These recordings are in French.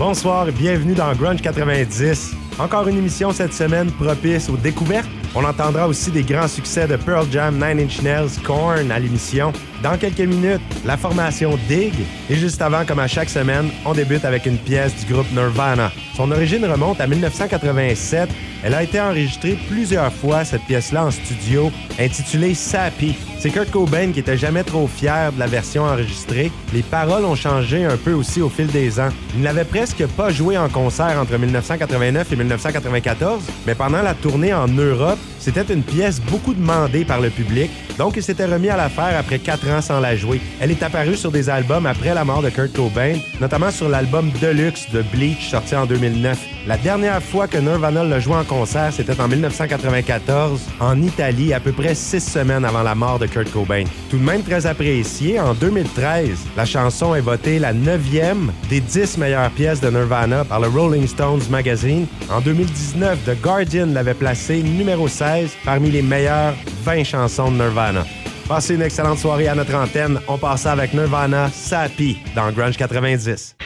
Bonsoir et bienvenue dans Grunge 90. Encore une émission cette semaine propice aux découvertes. On entendra aussi des grands succès de Pearl Jam, Nine Inch Nails, Korn à l'émission. Dans quelques minutes, la formation Dig. Et juste avant, comme à chaque semaine, on débute avec une pièce du groupe Nirvana. Son origine remonte à 1987. Elle a été enregistrée plusieurs fois, cette pièce-là, en studio, intitulée Sappy. C'est Kurt Cobain qui était jamais trop fier de la version enregistrée. Les paroles ont changé un peu aussi au fil des ans. Il n'avait presque pas joué en concert entre 1989 et 1994, mais pendant la tournée en Europe, c'était une pièce beaucoup demandée par le public, donc il s'était remis à la faire après quatre ans sans la jouer. Elle est apparue sur des albums après la mort de Kurt Cobain, notamment sur l'album Deluxe de Bleach sorti en 2009. La dernière fois que Nirvana l'a joué en concert, c'était en 1994, en Italie, à peu près six semaines avant la mort de Kurt Cobain. Tout de même très apprécié, en 2013, la chanson est votée la neuvième des dix meilleures pièces de Nirvana par le Rolling Stones Magazine. En 2019, The Guardian l'avait placée numéro 16 parmi les meilleures 20 chansons de Nirvana. Passez une excellente soirée à notre antenne. On passe avec Nirvana, Sappy, dans Grunge 90.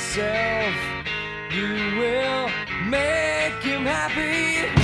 Yourself, you will make him happy.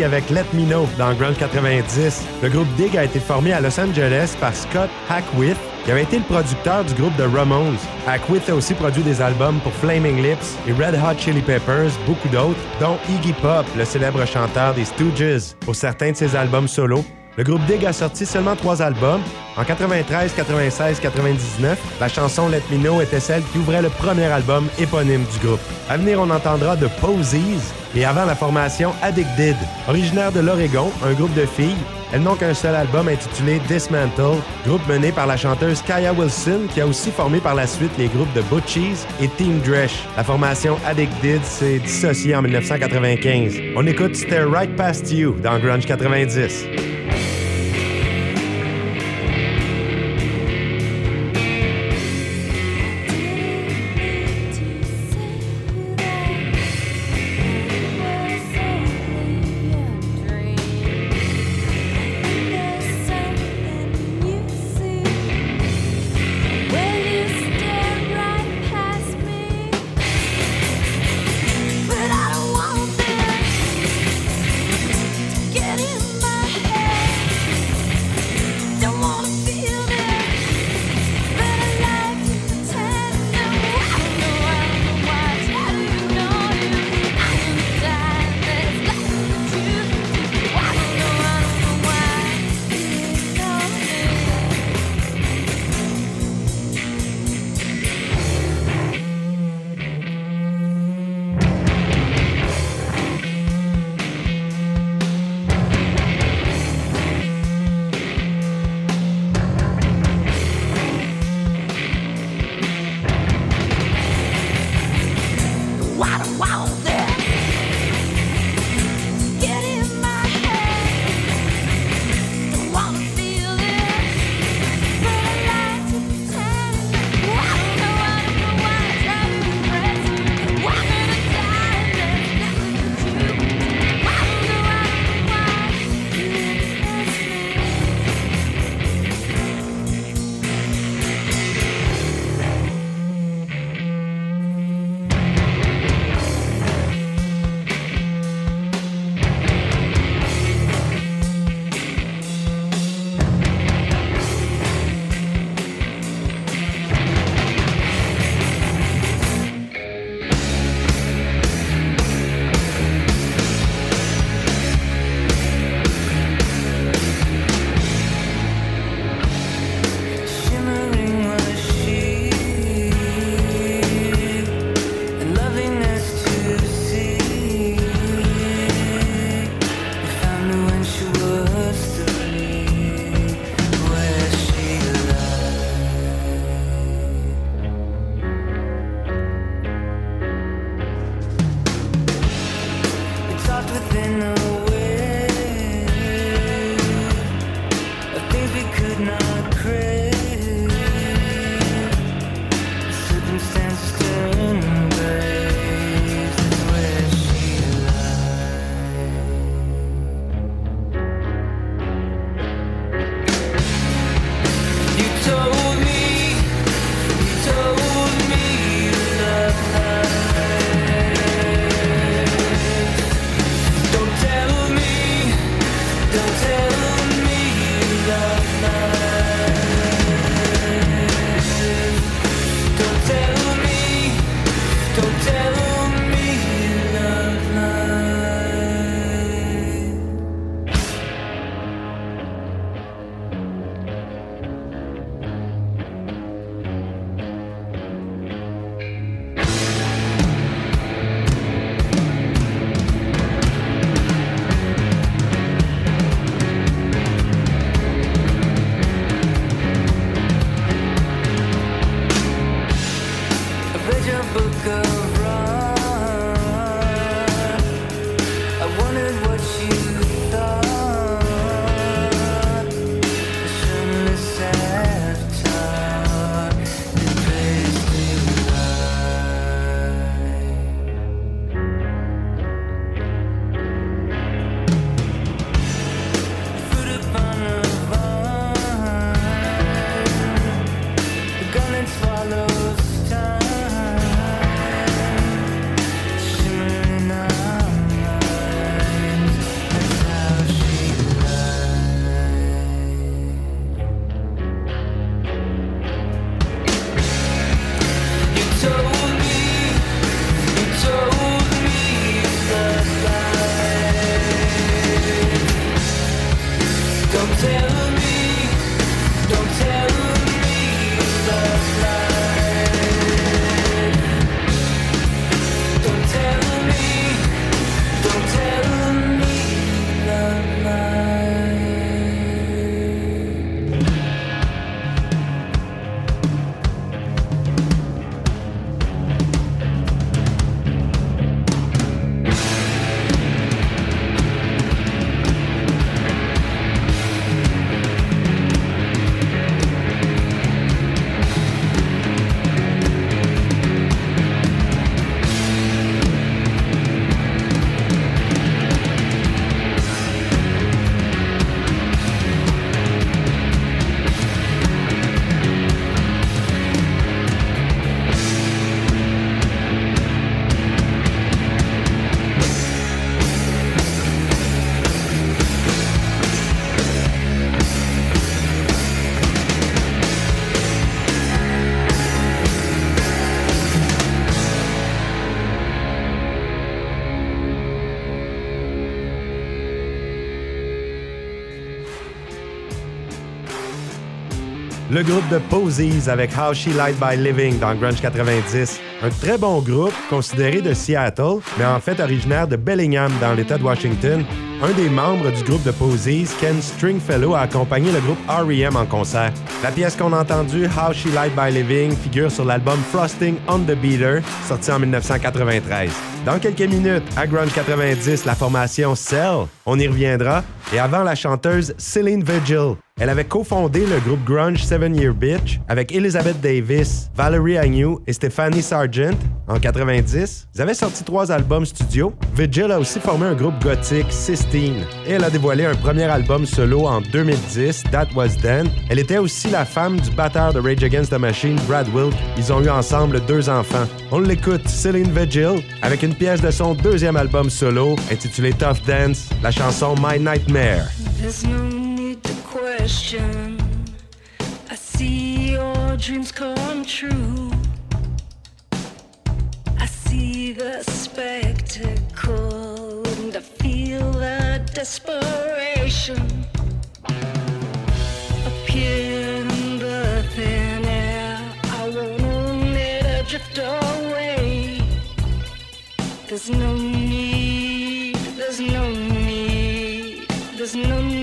Avec Let Me Know dans Grunge 90. Le groupe Dig a été formé à Los Angeles par Scott Hackwith, qui avait été le producteur du groupe The Ramones. Hackwith a aussi produit des albums pour Flaming Lips et Red Hot Chili Peppers, beaucoup d'autres, dont Iggy Pop, le célèbre chanteur des Stooges, pour certains de ses albums solo. Le groupe Dig a sorti seulement trois albums. En 93, 96, 99, la chanson Let Me Know était celle qui ouvrait le premier album éponyme du groupe. À venir, on entendra The Posies et avant la formation Addicted. Originaire de l'Oregon, un groupe de filles, elles n'ont qu'un seul album intitulé Dismantle, groupe mené par la chanteuse Kaya Wilson qui a aussi formé par la suite les groupes de Butchies et Team Dresh. La formation Addicted s'est dissociée en 1995. On écoute Stare Right Past You dans Grunge 90. Le groupe de Posies avec How She Light by Living dans Grunge 90. Un très bon groupe, considéré de Seattle, mais en fait originaire de Bellingham dans l'État de Washington. Un des membres du groupe de Posies, Ken Stringfellow, a accompagné le groupe R.E.M. en concert. La pièce qu'on a entendue, How She Light by Living, figure sur l'album Frosting on the Beater, sorti en 1993. Dans quelques minutes, à Grunge 90, la formation Cell, on y reviendra, et avant la chanteuse Celine Vigil. Elle avait cofondé le groupe grunge Seven Year Bitch avec Elizabeth Davis, Valerie Agnew et Stephanie Sargent en 90. Ils avaient sorti trois albums studio. Vigil a aussi formé un groupe gothique, Sistine, et elle a dévoilé un premier album solo en 2010, That Was Then. Elle était aussi la femme du batteur de Rage Against the Machine, Brad Wilk. Ils ont eu ensemble deux enfants. On l'écoute, Celine Vigil, avec une pièce de son deuxième album solo intitulé Tough Dance, la chanson My Nightmare. To question. I see your dreams come true. I see the spectacle and I feel the desperation. Appear in the thin air. I let it drift away. There's no need, there's no need, there's no need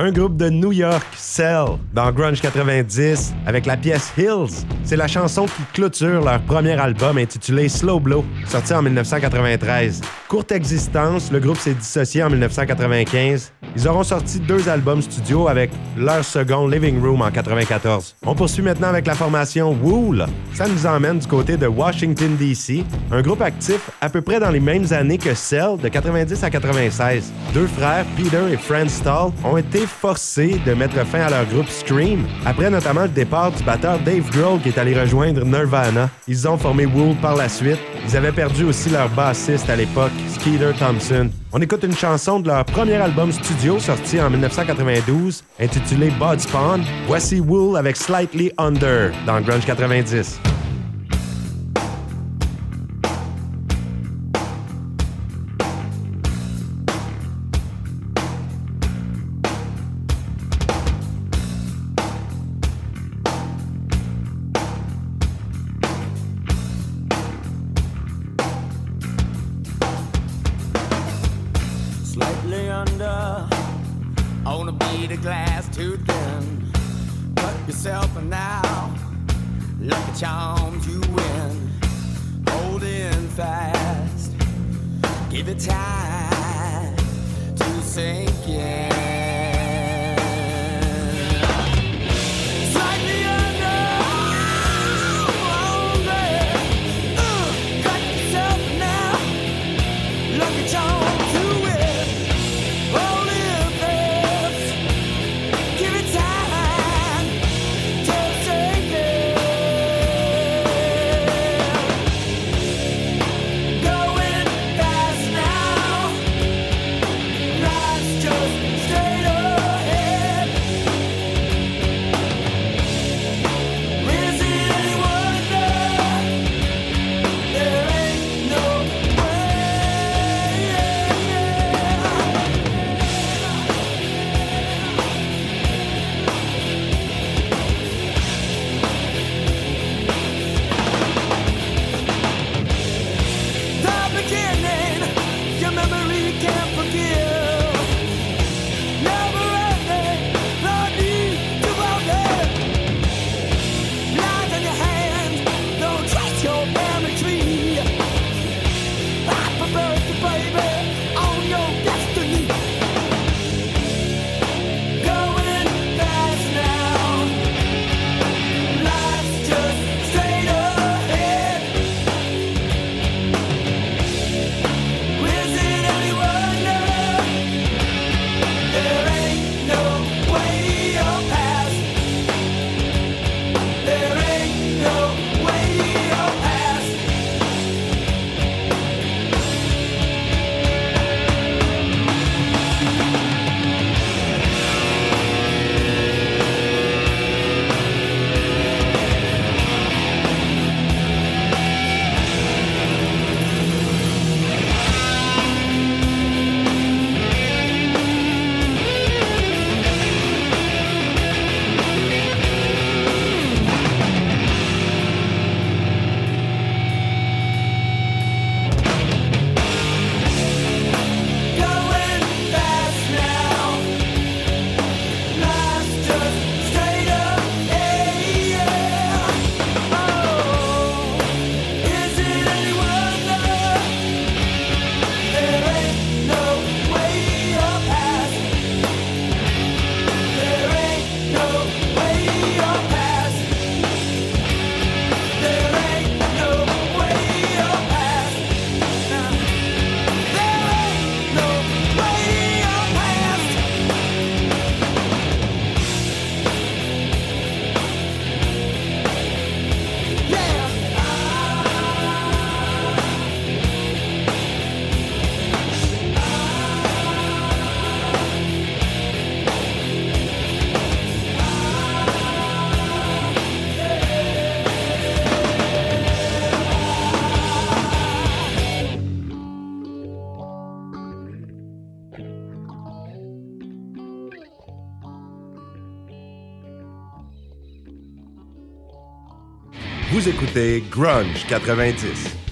Un groupe de New York, Cell, dans Grunge 90, avec la pièce Hills. C'est la chanson qui clôture leur premier album intitulé Slow Blow, sorti en 1993. Courte existence, le groupe s'est dissocié en 1995. Ils auront sorti deux albums studio avec leur second Living Room en 94. On poursuit maintenant avec la formation Wool. Ça nous emmène du côté de Washington, D.C., un groupe actif à peu près dans les mêmes années que Cell, de 90 à 96. Deux frères, Peter et Fran Stahl, ont été forcés de mettre fin à leur groupe Scream, après notamment le départ du batteur Dave Grohl qui est allé rejoindre Nirvana. Ils ont formé Wool par la suite. Ils avaient perdu aussi leur bassiste à l'époque, Skeeter Thompson. On écoute une chanson de leur premier album studio sorti en 1992, intitulé Bud Spawn. Voici Wool avec Slightly Under dans Grunge 90. Grunge 90.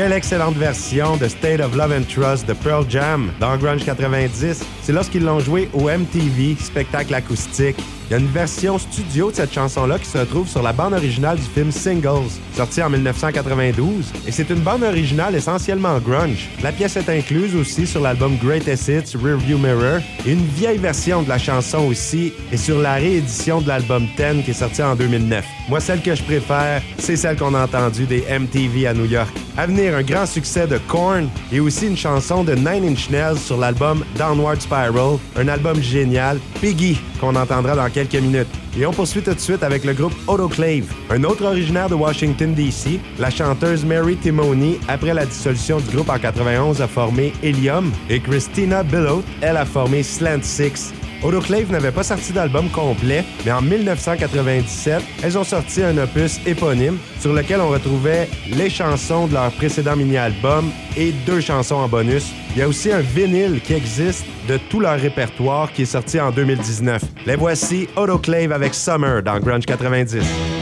Quelle excellente version de State of Love and Trust de Pearl Jam dans Grunge 90. C'est lorsqu'ils l'ont joué au MTV, spectacle acoustique. Il y a une version studio de cette chanson-là qui se retrouve sur la bande originale du film Singles, sorti en 1992. Et c'est une bande originale essentiellement grunge. La pièce est incluse aussi sur l'album Greatest Hits Rearview Mirror. Et une vieille version de la chanson aussi est sur la réédition de l'album 10 qui est sorti en 2009. Moi, celle que je préfère, c'est celle qu'on a entendue des MTV à New York. À venir, un grand succès de Korn et aussi une chanson de Nine Inch Nails sur l'album Downward Spiral, un album génial, Piggy, qu'on entendra dans quelques minutes. Et on poursuit tout de suite avec le groupe Autoclave, un autre originaire de Washington, D.C. La chanteuse Mary Timoney, après la dissolution du groupe en 91, a formé Helium et Christina Billow, elle a formé Slant Six. Autoclave n'avait pas sorti d'album complet, mais en 1997, elles ont sorti un opus éponyme sur lequel on retrouvait les chansons de leur précédent mini-album et deux chansons en bonus. Il y a aussi un vinyle qui existe de tout leur répertoire qui est sorti en 2019. Les voici Autoclave avec Summer dans Grunge 90.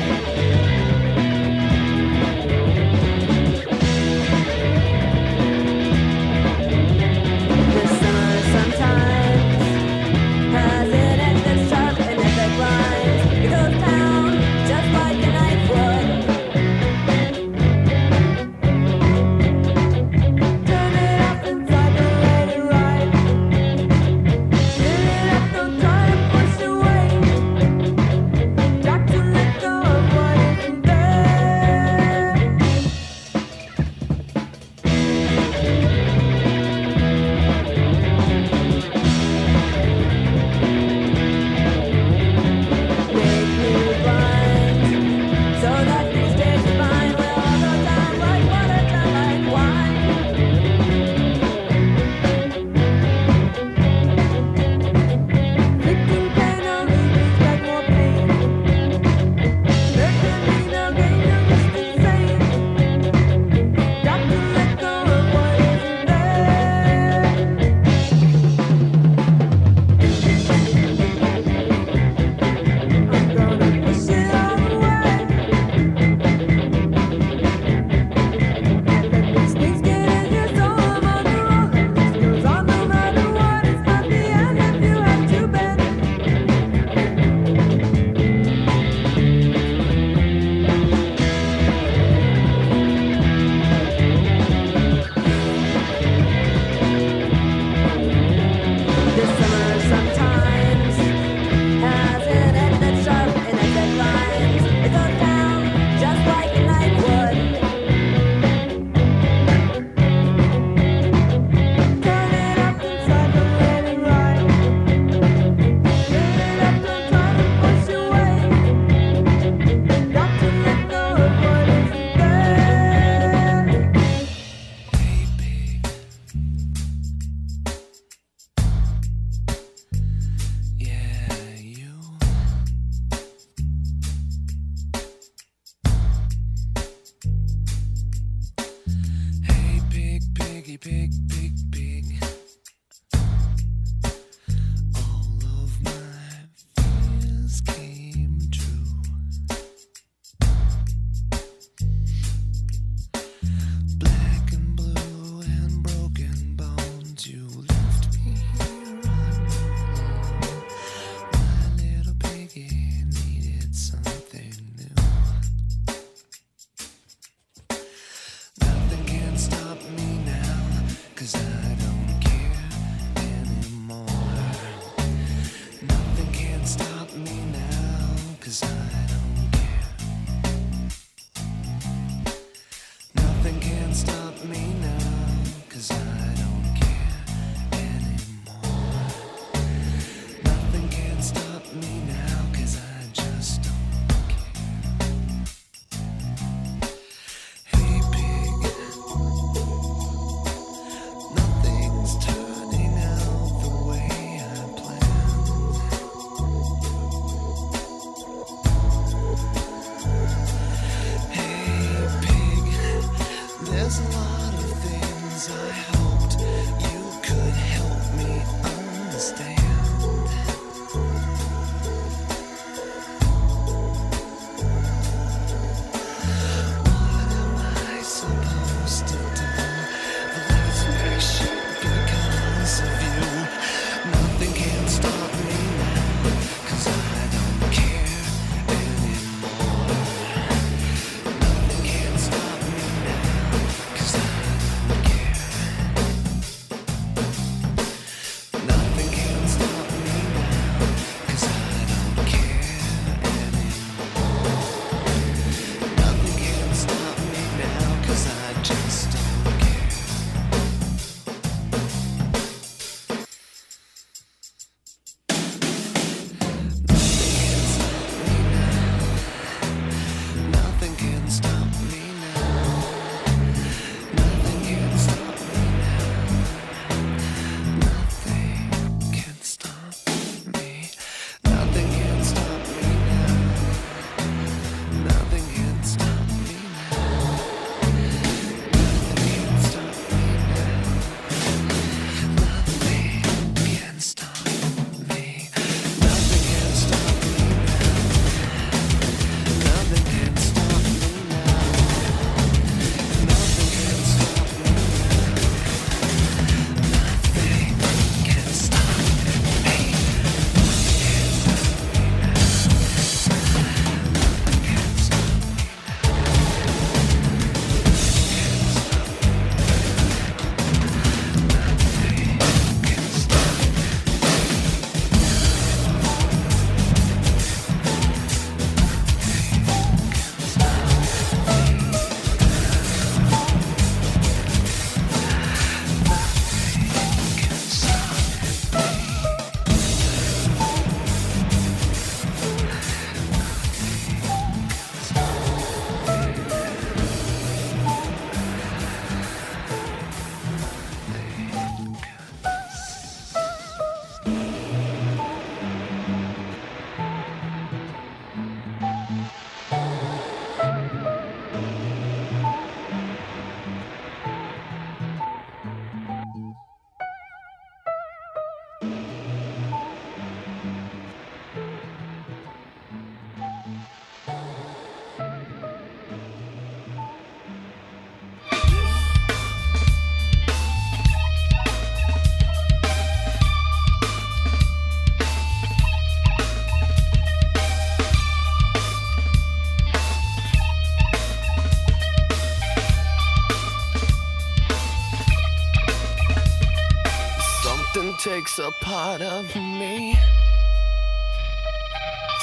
Takes a part of me.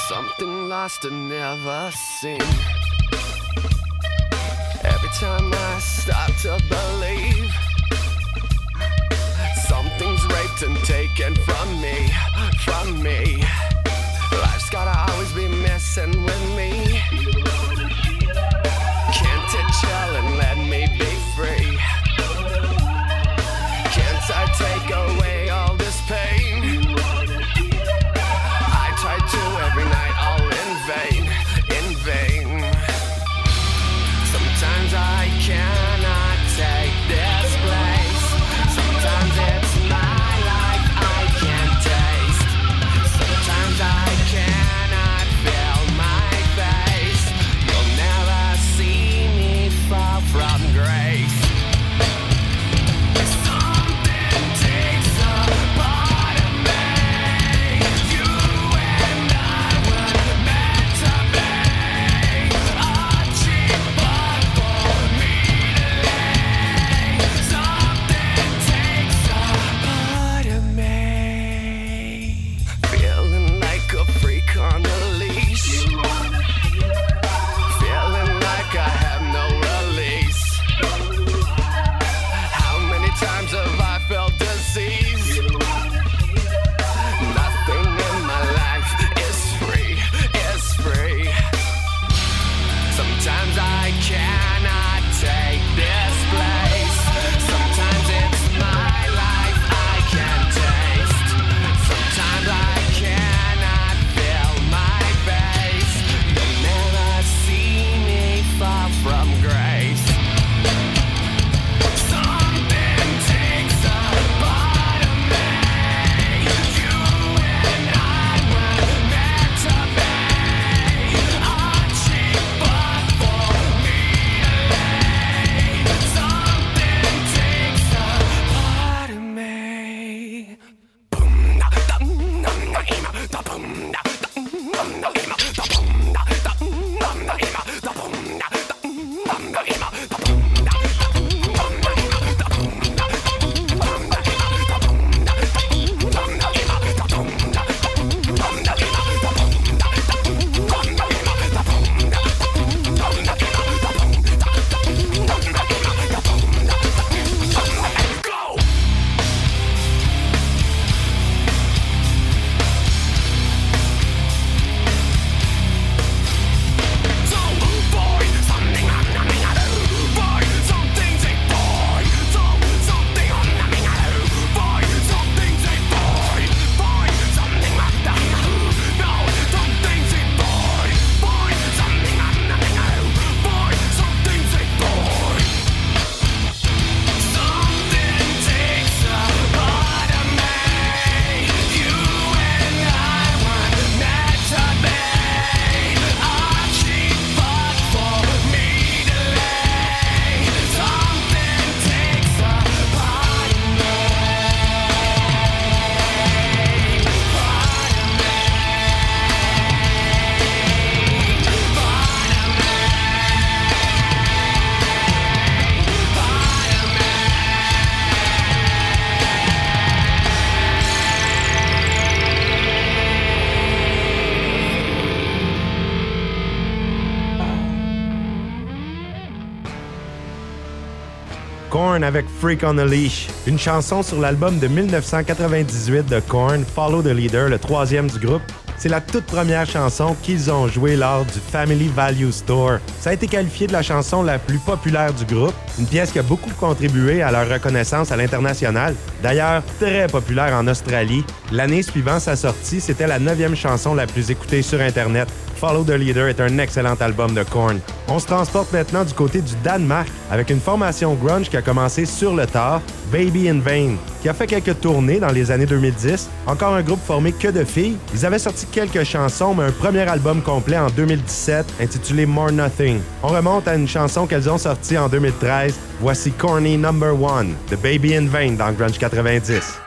Something lost and never seen. Every time I start to believe something's raped and taken from me, from me. Life's gotta always be messing with me. Can't it chill and let me be free? Can't I take Avec Freak on a Leash, une chanson sur l'album de 1998 de Korn, Follow the Leader, le troisième du groupe. C'est la toute première chanson qu'ils ont jouée lors du Family Value Store. Ça a été qualifié de la chanson la plus populaire du groupe, une pièce qui a beaucoup contribué à leur reconnaissance à l'international. D'ailleurs, très populaire en Australie. L'année suivant sa sortie, c'était la neuvième chanson la plus écoutée sur Internet. Follow the Leader est un excellent album de Korn. On se transporte maintenant du côté du Danemark avec une formation grunge qui a commencé sur le tard, Baby in Vain, qui a fait quelques tournées dans les années 2010. Encore un groupe formé que de filles. Ils avaient sorti quelques chansons, mais un premier album complet en 2017 intitulé More Nothing. On remonte à une chanson qu'elles ont sortie en 2013. Voici Corny Number One de Baby in Vain dans Grunge 90.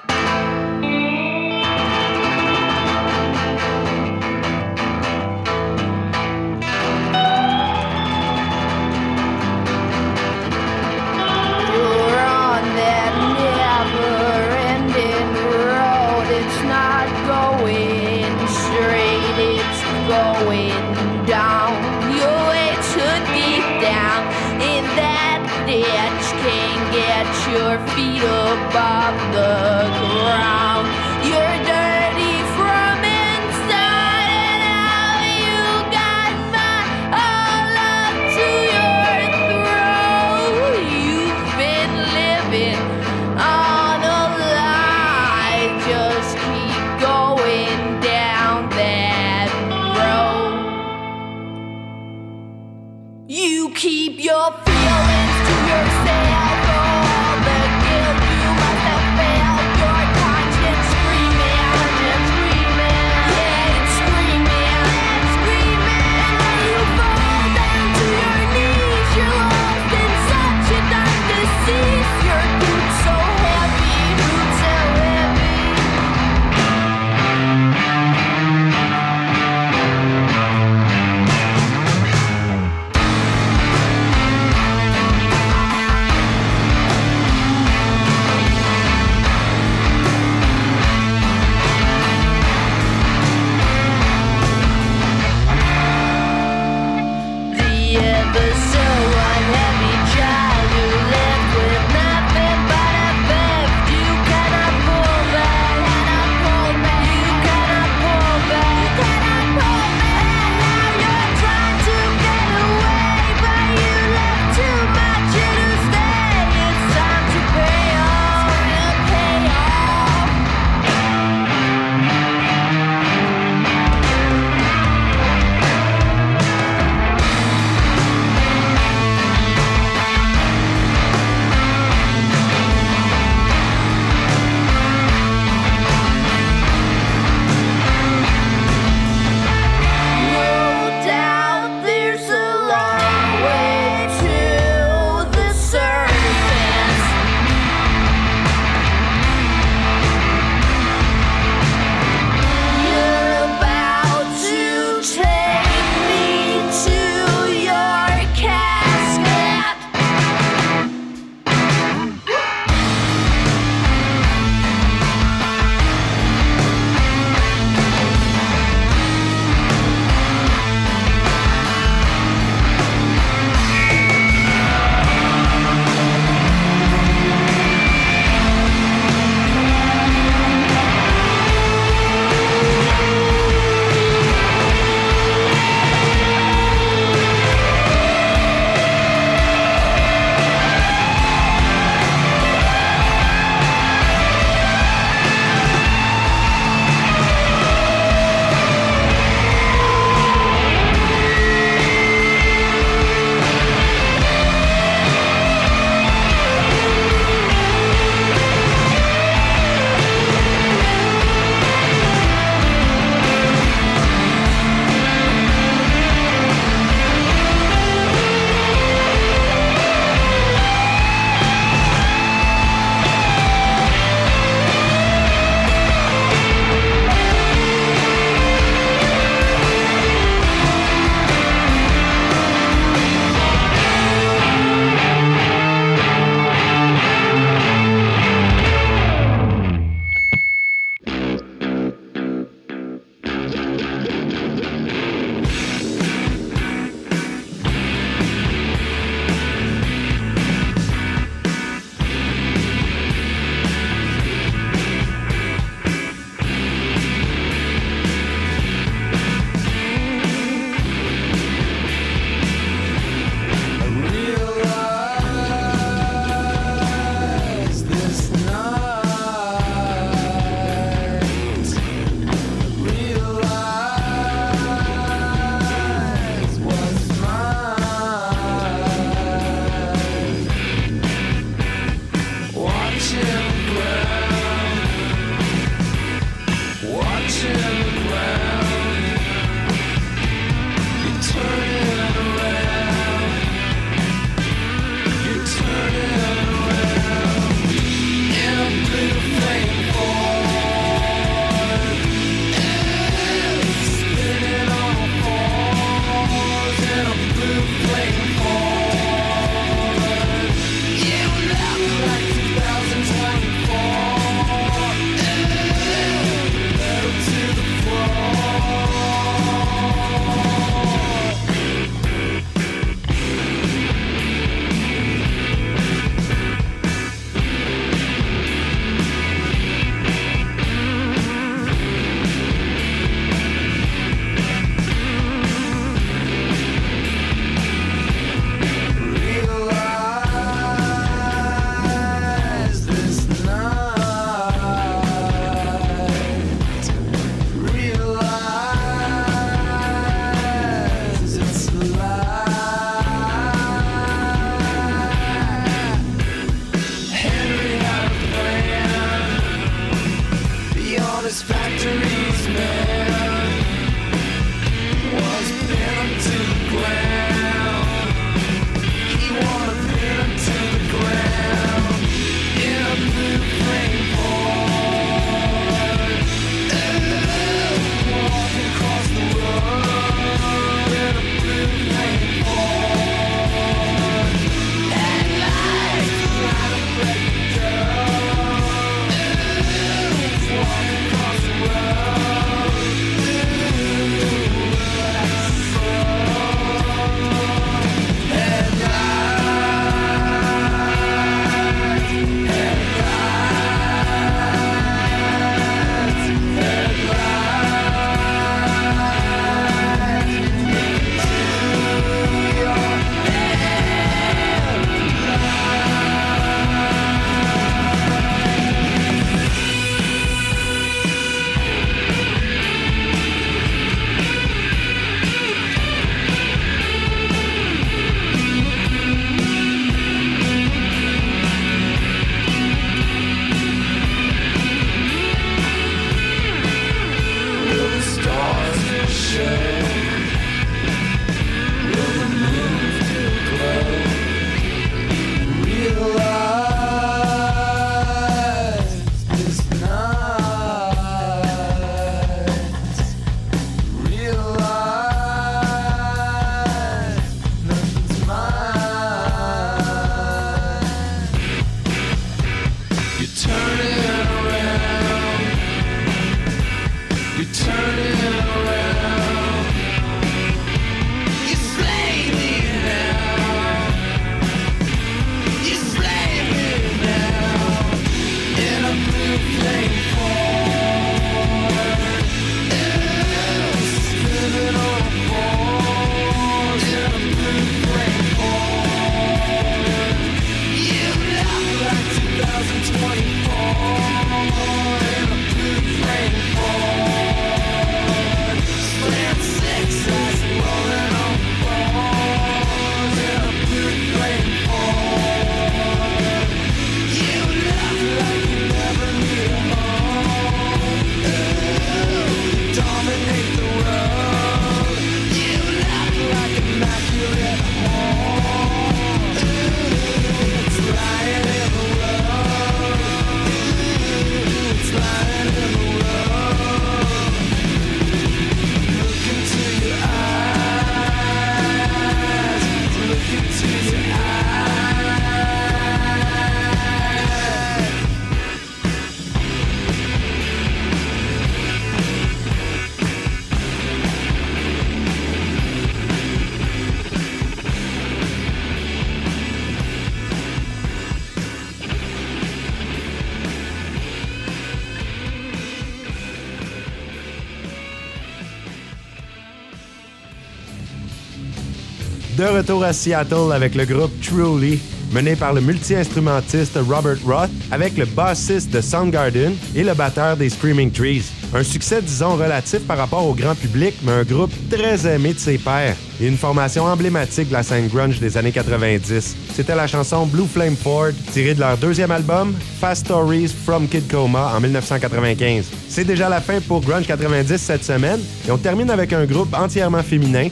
Retour à Seattle avec le groupe Truly, mené par le multi-instrumentiste Robert Roth, avec le bassiste de Soundgarden et le batteur des Screaming Trees. Un succès, disons, relatif par rapport au grand public, mais un groupe très aimé de ses pairs et une formation emblématique de la scène grunge des années 90. C'était la chanson Blue Flame Ford, tirée de leur deuxième album, Fast Stories from Kid Coma, en 1995. C'est déjà la fin pour Grunge 90 cette semaine, et on termine avec un groupe entièrement féminin,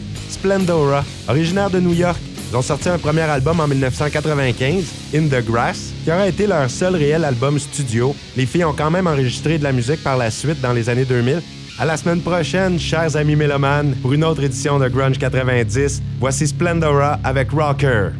Splendora, originaire de New York. Ils ont sorti un premier album en 1995, In the Grass, qui aura été leur seul réel album studio. Les filles ont quand même enregistré de la musique par la suite dans les années 2000. À la semaine prochaine, chers amis mélomanes, pour une autre édition de Grunge 90. Voici Splendora avec Rocker.